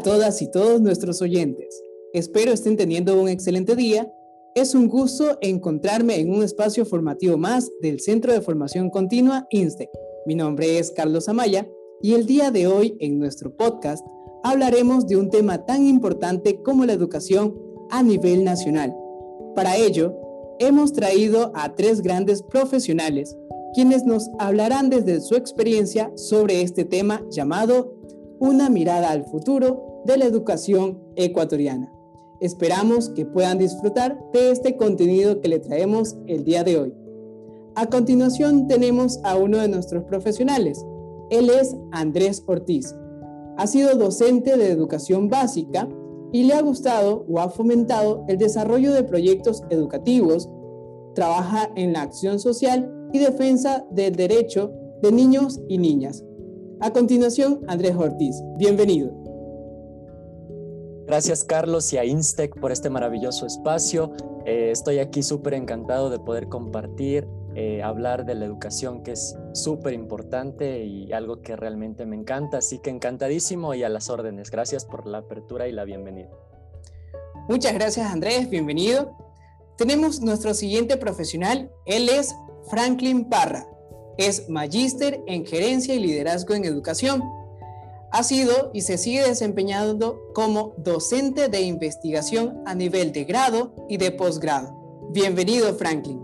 A todas y todos nuestros oyentes. Espero estén teniendo un excelente día. Es un gusto encontrarme en un espacio formativo más del Centro de Formación Continua INSTEC. Mi nombre es Carlos Amaya y el día de hoy en nuestro podcast hablaremos de un tema tan importante como la educación a nivel nacional. Para ello, hemos traído a tres grandes profesionales quienes nos hablarán desde su experiencia sobre este tema llamado una mirada al futuro de la educación ecuatoriana. Esperamos que puedan disfrutar de este contenido que le traemos el día de hoy. A continuación tenemos a uno de nuestros profesionales. Él es Andrés Ortiz. Ha sido docente de educación básica y le ha gustado o ha fomentado el desarrollo de proyectos educativos, trabaja en la acción social y defensa del derecho de niños y niñas, a continuación, Andrés Ortiz, bienvenido. Gracias Carlos y a Instec por este maravilloso espacio. Eh, estoy aquí súper encantado de poder compartir, eh, hablar de la educación que es súper importante y algo que realmente me encanta. Así que encantadísimo y a las órdenes. Gracias por la apertura y la bienvenida. Muchas gracias Andrés, bienvenido. Tenemos nuestro siguiente profesional, él es Franklin Parra es magíster en gerencia y liderazgo en educación. Ha sido y se sigue desempeñando como docente de investigación a nivel de grado y de posgrado. Bienvenido, Franklin.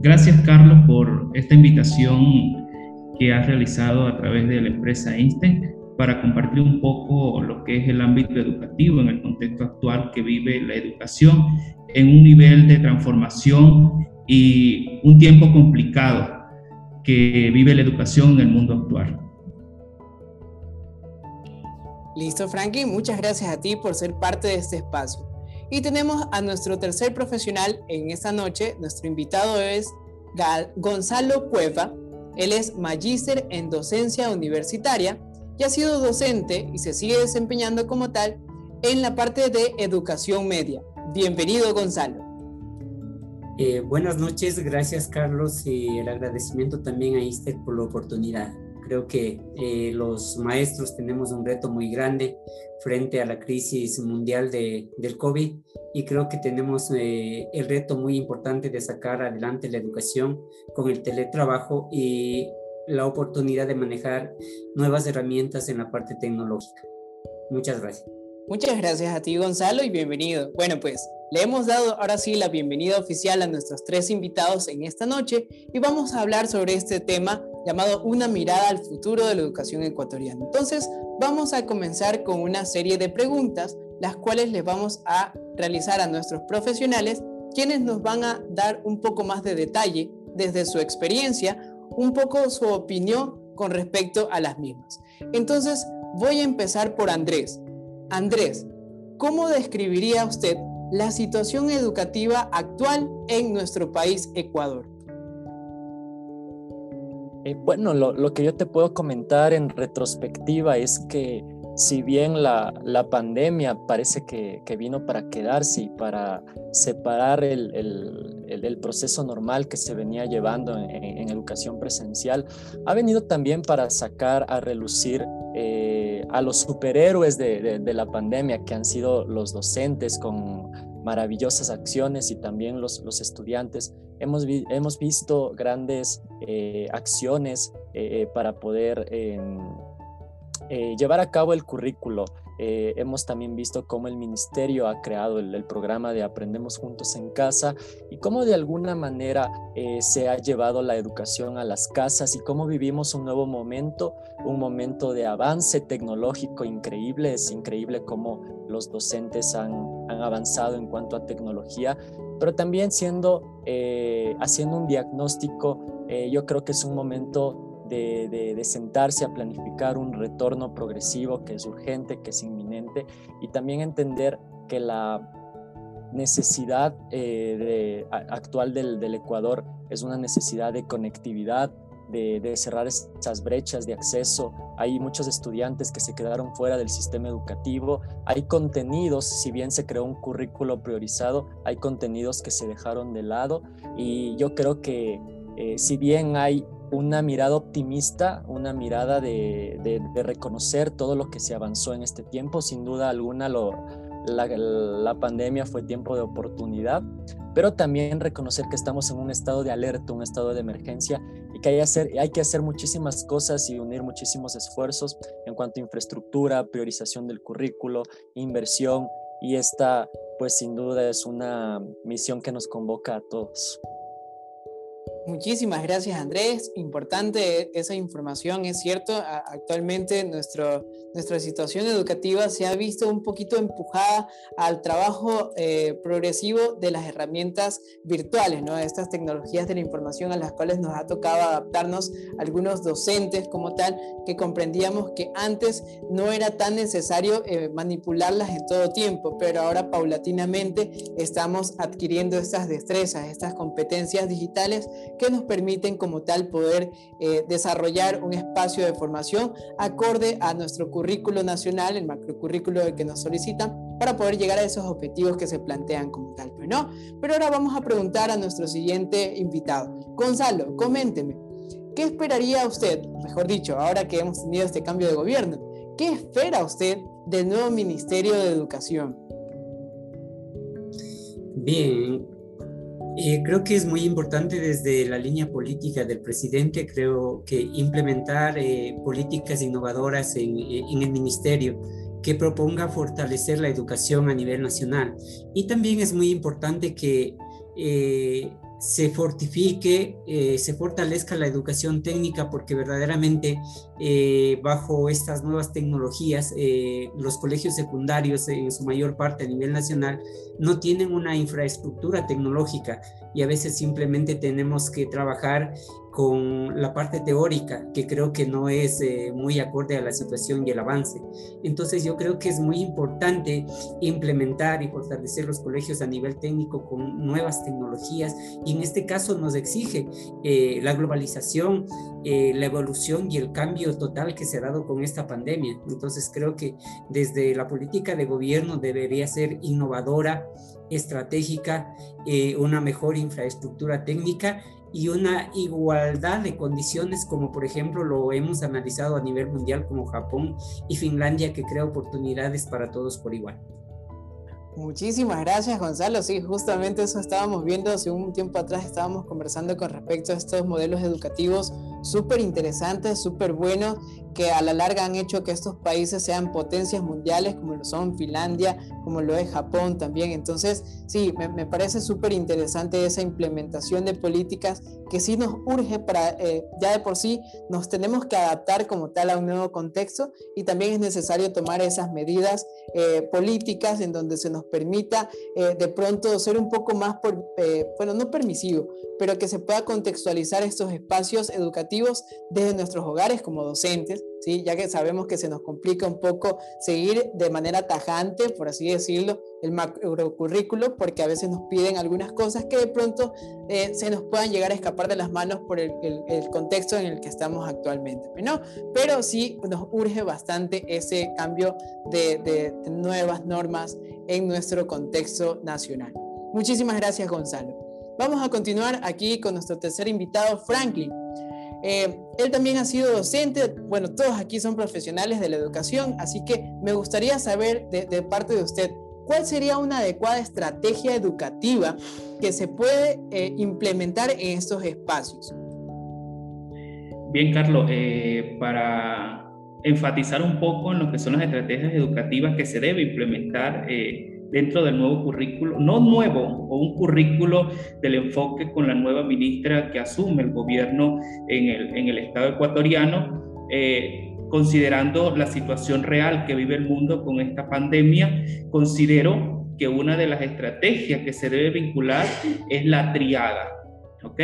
Gracias, Carlos, por esta invitación que has realizado a través de la empresa Einstein para compartir un poco lo que es el ámbito educativo en el contexto actual que vive la educación en un nivel de transformación y un tiempo complicado que vive la educación en el mundo actual. Listo, Frankie, muchas gracias a ti por ser parte de este espacio. Y tenemos a nuestro tercer profesional en esta noche. Nuestro invitado es Gonzalo Cueva. Él es magíster en docencia universitaria y ha sido docente y se sigue desempeñando como tal en la parte de educación media. Bienvenido, Gonzalo. Eh, buenas noches, gracias Carlos y el agradecimiento también a ISTEC por la oportunidad. Creo que eh, los maestros tenemos un reto muy grande frente a la crisis mundial de, del COVID y creo que tenemos eh, el reto muy importante de sacar adelante la educación con el teletrabajo y la oportunidad de manejar nuevas herramientas en la parte tecnológica. Muchas gracias. Muchas gracias a ti, Gonzalo, y bienvenido. Bueno, pues le hemos dado ahora sí la bienvenida oficial a nuestros tres invitados en esta noche y vamos a hablar sobre este tema llamado Una mirada al futuro de la educación ecuatoriana. Entonces, vamos a comenzar con una serie de preguntas, las cuales les vamos a realizar a nuestros profesionales, quienes nos van a dar un poco más de detalle desde su experiencia, un poco su opinión con respecto a las mismas. Entonces, voy a empezar por Andrés. Andrés, ¿cómo describiría usted la situación educativa actual en nuestro país, Ecuador? Eh, bueno, lo, que yo te puedo comentar en retrospectiva es que si bien la, pandemia parece que, vino para quedarse y para separar el, proceso normal que se venía llevando en, educación presencial, ha venido también para sacar a relucir eh, a los superhéroes de, la pandemia, que han sido los docentes con maravillosas acciones y también los, estudiantes. Hemos, hemos visto grandes eh, acciones eh, para poder em, llevar a cabo el currículo eh, hemos también visto cómo el ministerio ha creado el, programa de Aprendemos Juntos en Casa y cómo de alguna manera eh, se ha llevado la educación a las casas y cómo vivimos un nuevo momento, un momento de avance tecnológico increíble. Es increíble cómo los docentes han, han avanzado en cuanto a tecnología, pero también siendo, eh, haciendo un diagnóstico, yo creo que es un momento de, sentarse a planificar un retorno progresivo que es urgente, que es inminente, y también entender que la necesidad eh, actual del, Ecuador es una necesidad de conectividad, de, cerrar esas brechas de acceso. Hay muchos estudiantes que se quedaron fuera del sistema educativo. Hay contenidos, si bien se creó un currículo priorizado, hay contenidos que se dejaron de lado. Y yo creo que eh, si bien hay una mirada optimista, una mirada de, reconocer todo lo que se avanzó en este tiempo. Sin duda alguna, la, pandemia fue tiempo de oportunidad, pero también reconocer que estamos en un estado de alerta, un estado de emergencia y que hay, hay que hacer muchísimas cosas y unir muchísimos esfuerzos en cuanto a infraestructura, priorización del currículo, inversión y esta pues sin duda es una misión que nos convoca a todos. Muchísimas gracias Andrés. Importante esa información, es cierto. Actualmente nuestro, nuestra situación educativa se ha visto un poquito empujada al trabajo eh, progresivo de las herramientas virtuales, ¿no? estas tecnologías de la información a las cuales nos ha tocado adaptarnos algunos docentes como tal, que comprendíamos que antes no era tan necesario eh, manipularlas en todo tiempo, pero ahora paulatinamente estamos adquiriendo estas destrezas, estas competencias digitales que nos permiten como tal poder eh, desarrollar un espacio de formación acorde a nuestro currículo nacional, el macrocurrículo que nos solicitan, para poder llegar a esos objetivos que se plantean como tal. Pero, no. Pero ahora vamos a preguntar a nuestro siguiente invitado. Gonzalo, coménteme, ¿qué esperaría usted, mejor dicho, ahora que hemos tenido este cambio de gobierno, qué espera usted del nuevo Ministerio de Educación? Bien, eh, creo que es muy importante desde la línea política del presidente, creo que implementar eh, políticas innovadoras en, en, el ministerio que proponga fortalecer la educación a nivel nacional. Y también es muy importante que eh, se fortifique, eh, se fortalezca la educación técnica porque verdaderamente eh, bajo estas nuevas tecnologías eh, los colegios secundarios en su mayor parte a nivel nacional no tienen una infraestructura tecnológica y a veces simplemente tenemos que trabajar con la parte teórica, que creo que no es eh, muy acorde a la situación y el avance. Entonces yo creo que es muy importante implementar y fortalecer los colegios a nivel técnico con nuevas tecnologías y en este caso nos exige eh, la globalización, eh, la evolución y el cambio total que se ha dado con esta pandemia. Entonces creo que desde la política de gobierno debería ser innovadora, estratégica, una mejor infraestructura técnica y una igualdad de condiciones como por ejemplo lo hemos analizado a nivel mundial como Japón y Finlandia que crea oportunidades para todos por igual. Muchísimas gracias Gonzalo. Sí, justamente eso estábamos viendo hace un tiempo atrás, estábamos conversando con respecto a estos modelos educativos súper interesantes, súper buenos, que a la larga han hecho que estos países sean potencias mundiales, como lo son Finlandia, como lo es Japón también. Entonces, sí, me, parece súper interesante esa implementación de políticas que sí nos urge para, eh, ya de por sí, nos tenemos que adaptar como tal a un nuevo contexto y también es necesario tomar esas medidas eh, políticas en donde se nos permita eh, de pronto ser un poco más, por, bueno, no permisivo, pero que se pueda contextualizar estos espacios educativos desde nuestros hogares como docentes, ¿sí? ya que sabemos que se nos complica un poco seguir de manera tajante, por así decirlo, el macrocurrículo, porque a veces nos piden algunas cosas que de pronto eh, se nos puedan llegar a escapar de las manos por el, contexto en el que estamos actualmente. ¿no? Pero sí nos urge bastante ese cambio de, de nuevas normas en nuestro contexto nacional. Muchísimas gracias, Gonzalo. Vamos a continuar aquí con nuestro tercer invitado, Franklin. Eh, él también ha sido docente, bueno, todos aquí son profesionales de la educación, así que me gustaría saber de, parte de usted, ¿cuál sería una adecuada estrategia educativa que se puede eh, implementar en estos espacios? Bien, Carlos, eh, para enfatizar un poco en lo que son las estrategias educativas que se debe implementar dentro del nuevo currículo, no nuevo, o un currículo del enfoque con la nueva ministra que asume el gobierno en el, en el Estado ecuatoriano, eh, considerando la situación real que vive el mundo con esta pandemia, considero que una de las estrategias que se debe vincular es la triada. ¿ok?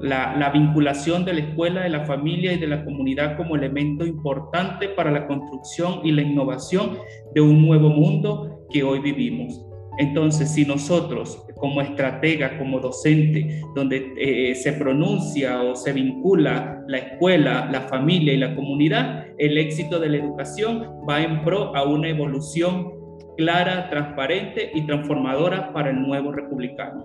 La, la, vinculación de la escuela, de la familia y de la comunidad como elemento importante para la construcción y la innovación de un nuevo mundo que hoy vivimos. Entonces, si nosotros como estratega, como docente, donde eh, se pronuncia o se vincula la escuela, la familia y la comunidad, el éxito de la educación va en pro a una evolución clara, transparente y transformadora para el nuevo republicano.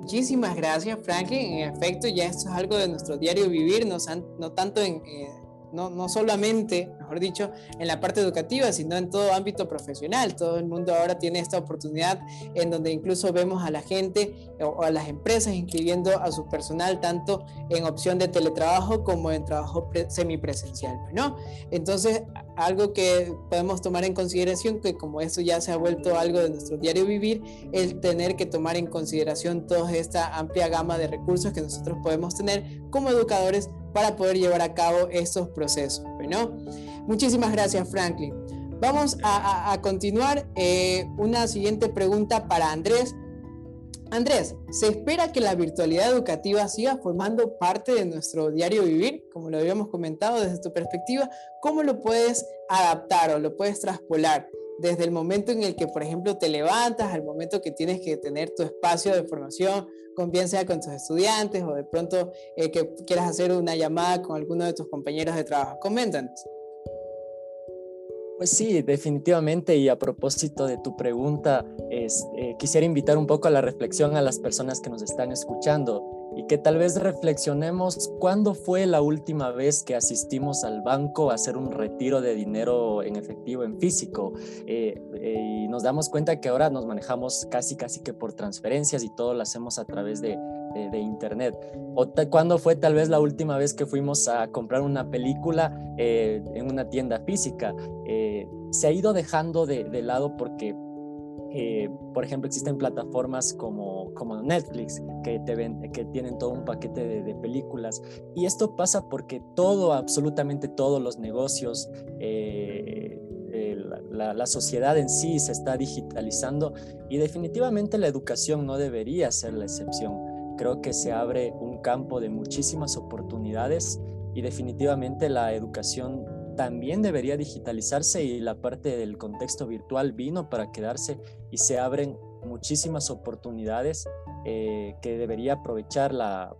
Muchísimas gracias, Franklin. En efecto, ya esto es algo de nuestro diario vivir, no, tanto en, eh, no, no solamente, mejor dicho, en la parte educativa, sino en todo ámbito profesional. Todo el mundo ahora tiene esta oportunidad en donde incluso vemos a la gente o a las empresas inscribiendo a su personal tanto en opción de teletrabajo como en trabajo semipresencial, ¿no? Entonces, algo que podemos tomar en consideración, que como esto ya se ha vuelto algo de nuestro diario vivir, el tener que tomar en consideración toda esta amplia gama de recursos que nosotros podemos tener como educadores para poder llevar a cabo estos procesos. ¿no? Muchísimas gracias, Franklin. Vamos a, continuar. Eh, una siguiente pregunta para Andrés. Andrés, ¿se espera que la virtualidad educativa siga formando parte de nuestro diario vivir? Como lo habíamos comentado desde tu perspectiva, ¿cómo lo puedes adaptar o lo puedes traspolar? Desde el momento en el que, por ejemplo, te levantas, al momento que tienes que tener tu espacio de formación, con con tus estudiantes o de pronto eh, que quieras hacer una llamada con alguno de tus compañeros de trabajo. Coméntanos. Pues sí, definitivamente. Y a propósito de tu pregunta, eh, quisiera invitar un poco a la reflexión a las personas que nos están escuchando y que tal vez reflexionemos cuándo fue la última vez que asistimos al banco a hacer un retiro de dinero en efectivo, en físico. Eh, eh, y nos damos cuenta que ahora nos manejamos casi, casi que por transferencias y todo lo hacemos a través de, de, internet. O cuándo fue tal vez la última vez que fuimos a comprar una película eh, en una tienda física. se ha ido dejando de, de lado porque eh, por ejemplo, existen plataformas como, como Netflix que, te ven, que tienen todo un paquete de, películas. Y esto pasa porque todo, absolutamente todos los negocios, eh, la, la, sociedad en sí se está digitalizando y definitivamente la educación no debería ser la excepción. Creo que se abre un campo de muchísimas oportunidades y definitivamente la educación también debería digitalizarse y la parte del contexto virtual vino para quedarse y se abren muchísimas oportunidades eh, que debería aprovechar la,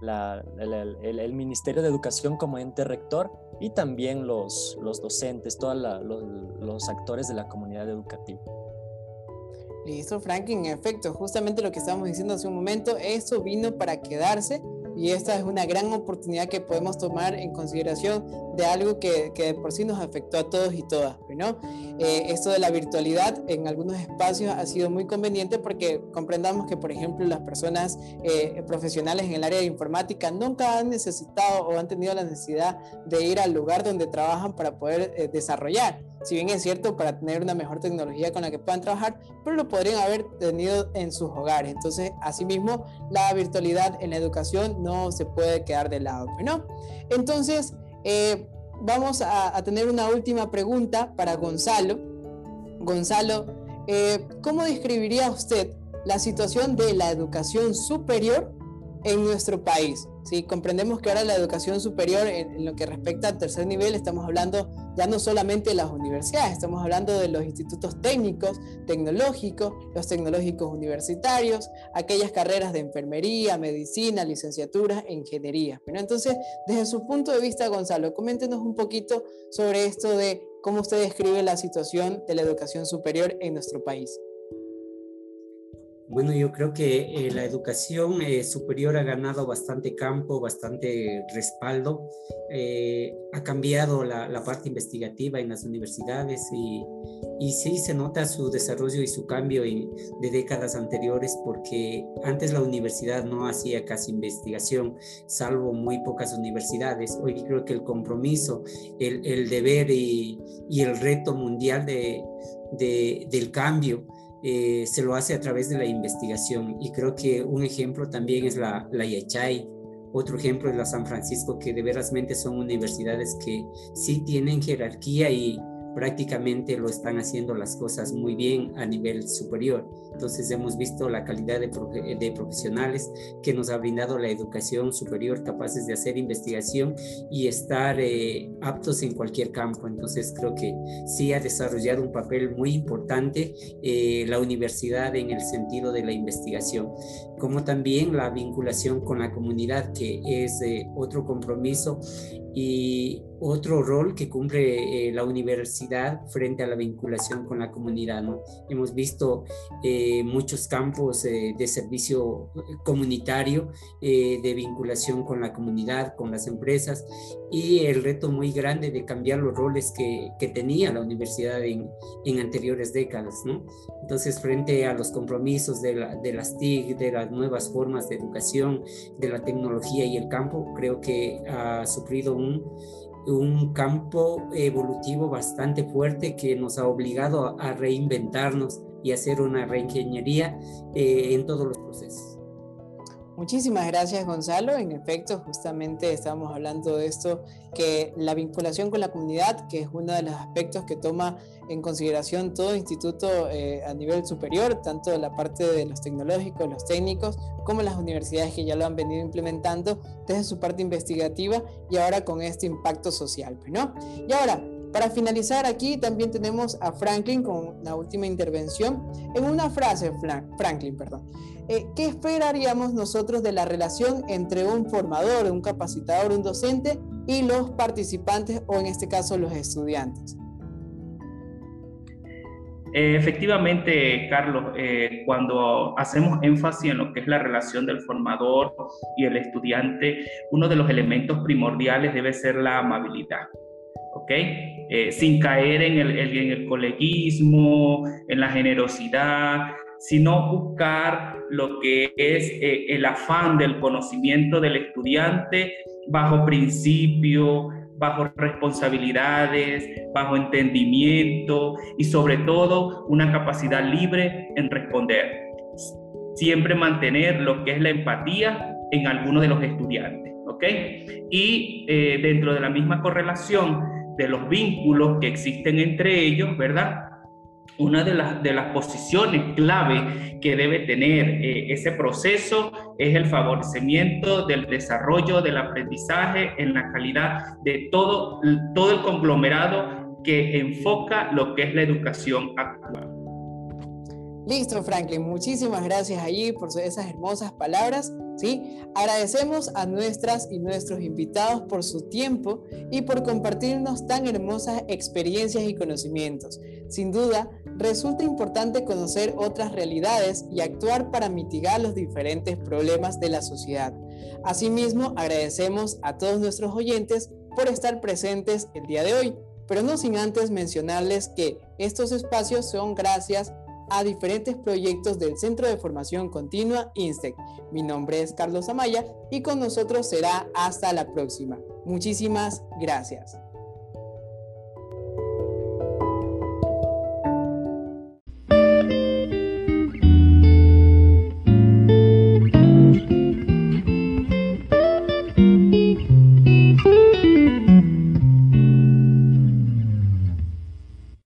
el, Ministerio de Educación como ente rector y también los, los docentes, todos los, los actores de la comunidad educativa. Listo, Franklin, en efecto, justamente lo que estábamos diciendo hace un momento, eso vino para quedarse y esta es una gran oportunidad que podemos tomar en consideración de algo que, que por sí nos afectó a todos y todas. ¿no? Eh, esto de la virtualidad en algunos espacios ha sido muy conveniente porque comprendamos que, por ejemplo, las personas eh, profesionales en el área de informática nunca han necesitado o han tenido la necesidad de ir al lugar donde trabajan para poder eh, desarrollar. Si bien es cierto, para tener una mejor tecnología con la que puedan trabajar, pero lo podrían haber tenido en sus hogares. Entonces, asimismo, la virtualidad en la educación no se puede quedar de lado, ¿no? Entonces, eh, vamos a, tener una última pregunta para Gonzalo. Gonzalo, eh, ¿cómo describiría usted la situación de la educación superior en nuestro país? ¿sí? Comprendemos que ahora la educación superior, en, lo que respecta al tercer nivel, estamos hablando ya no solamente de las universidades, estamos hablando de los institutos técnicos, tecnológicos, los tecnológicos universitarios, aquellas carreras de enfermería, medicina, licenciaturas, ingeniería. Bueno, entonces, desde su punto de vista, Gonzalo, coméntenos un poquito sobre esto de cómo usted describe la situación de la educación superior en nuestro país. Bueno, yo creo que eh, la educación eh, superior ha ganado bastante campo, bastante respaldo, eh, ha cambiado la, parte investigativa en las universidades y, y, sí se nota su desarrollo y su cambio de décadas anteriores porque antes la universidad no hacía casi investigación, salvo muy pocas universidades. Hoy creo que el compromiso, el, el deber y, y, el reto mundial de, de, del cambio eh, se lo hace a través de la investigación. Y creo que un ejemplo también es la, la Yachay, otro ejemplo es la San Francisco, que de verasmente son universidades que sí tienen jerarquía y prácticamente lo están haciendo las cosas muy bien a nivel superior. Entonces hemos visto la calidad de, profesionales que nos ha brindado la educación superior, capaces de hacer investigación y estar eh, aptos en cualquier campo. Entonces creo que sí ha desarrollado un papel muy importante eh, la universidad en el sentido de la investigación, como también la vinculación con la comunidad, que es eh, otro compromiso y otro rol que cumple la universidad frente a la vinculación con la comunidad. ¿no? Hemos visto eh, muchos campos eh, de servicio comunitario, de vinculación con la comunidad, con las empresas y el reto muy grande de cambiar los roles que, que tenía la universidad en, en, anteriores décadas. ¿no? Entonces, frente a los compromisos de, la, de las TIC, de las nuevas formas de educación, de la tecnología y el campo, creo que ha sufrido un un campo evolutivo bastante fuerte que nos ha obligado a, reinventarnos y hacer una reingeniería eh, en todos los procesos. Muchísimas gracias Gonzalo. En efecto, justamente estamos hablando de esto, que la vinculación con la comunidad, que es uno de los aspectos que toma en consideración todo instituto eh, a nivel superior, tanto la parte de los tecnológicos, los técnicos, como las universidades que ya lo han venido implementando desde su parte investigativa y ahora con este impacto social. Pues, ¿no? Y ahora, para finalizar aquí también tenemos a Franklin con la última intervención. En una frase, Franklin, perdón. Eh, ¿Qué esperaríamos nosotros de la relación entre un formador, un capacitador, un docente y los participantes o en este caso los estudiantes? Eh, efectivamente, Carlos, eh, cuando hacemos énfasis en lo que es la relación del formador y el estudiante, uno de los elementos primordiales debe ser la amabilidad. ¿Ok? sin caer en el, en el coleguismo, en la generosidad, sino buscar lo que es eh, el afán del conocimiento del estudiante bajo principio, bajo responsabilidades, bajo entendimiento y sobre todo una capacidad libre en responder. Siempre mantener lo que es la empatía en algunos de los estudiantes, ¿ok? Y eh, dentro de la misma correlación de los vínculos que existen entre ellos, ¿verdad? una de las, de las posiciones clave que debe tener eh, ese proceso es el favorecimiento del desarrollo del aprendizaje en la calidad de todo, todo el conglomerado que enfoca lo que es la educación actual. Listo, Franklin, muchísimas gracias allí por esas hermosas palabras. ¿sí? Agradecemos a nuestras y nuestros invitados por su tiempo y por compartirnos tan hermosas experiencias y conocimientos. Sin duda, resulta importante conocer otras realidades y actuar para mitigar los diferentes problemas de la sociedad. Asimismo, agradecemos a todos nuestros oyentes por estar presentes el día de hoy, pero no sin antes mencionarles que estos espacios son gracias a diferentes proyectos del Centro de Formación Continua INSTEC. Mi nombre es Carlos Amaya y con nosotros será hasta la próxima. Muchísimas gracias.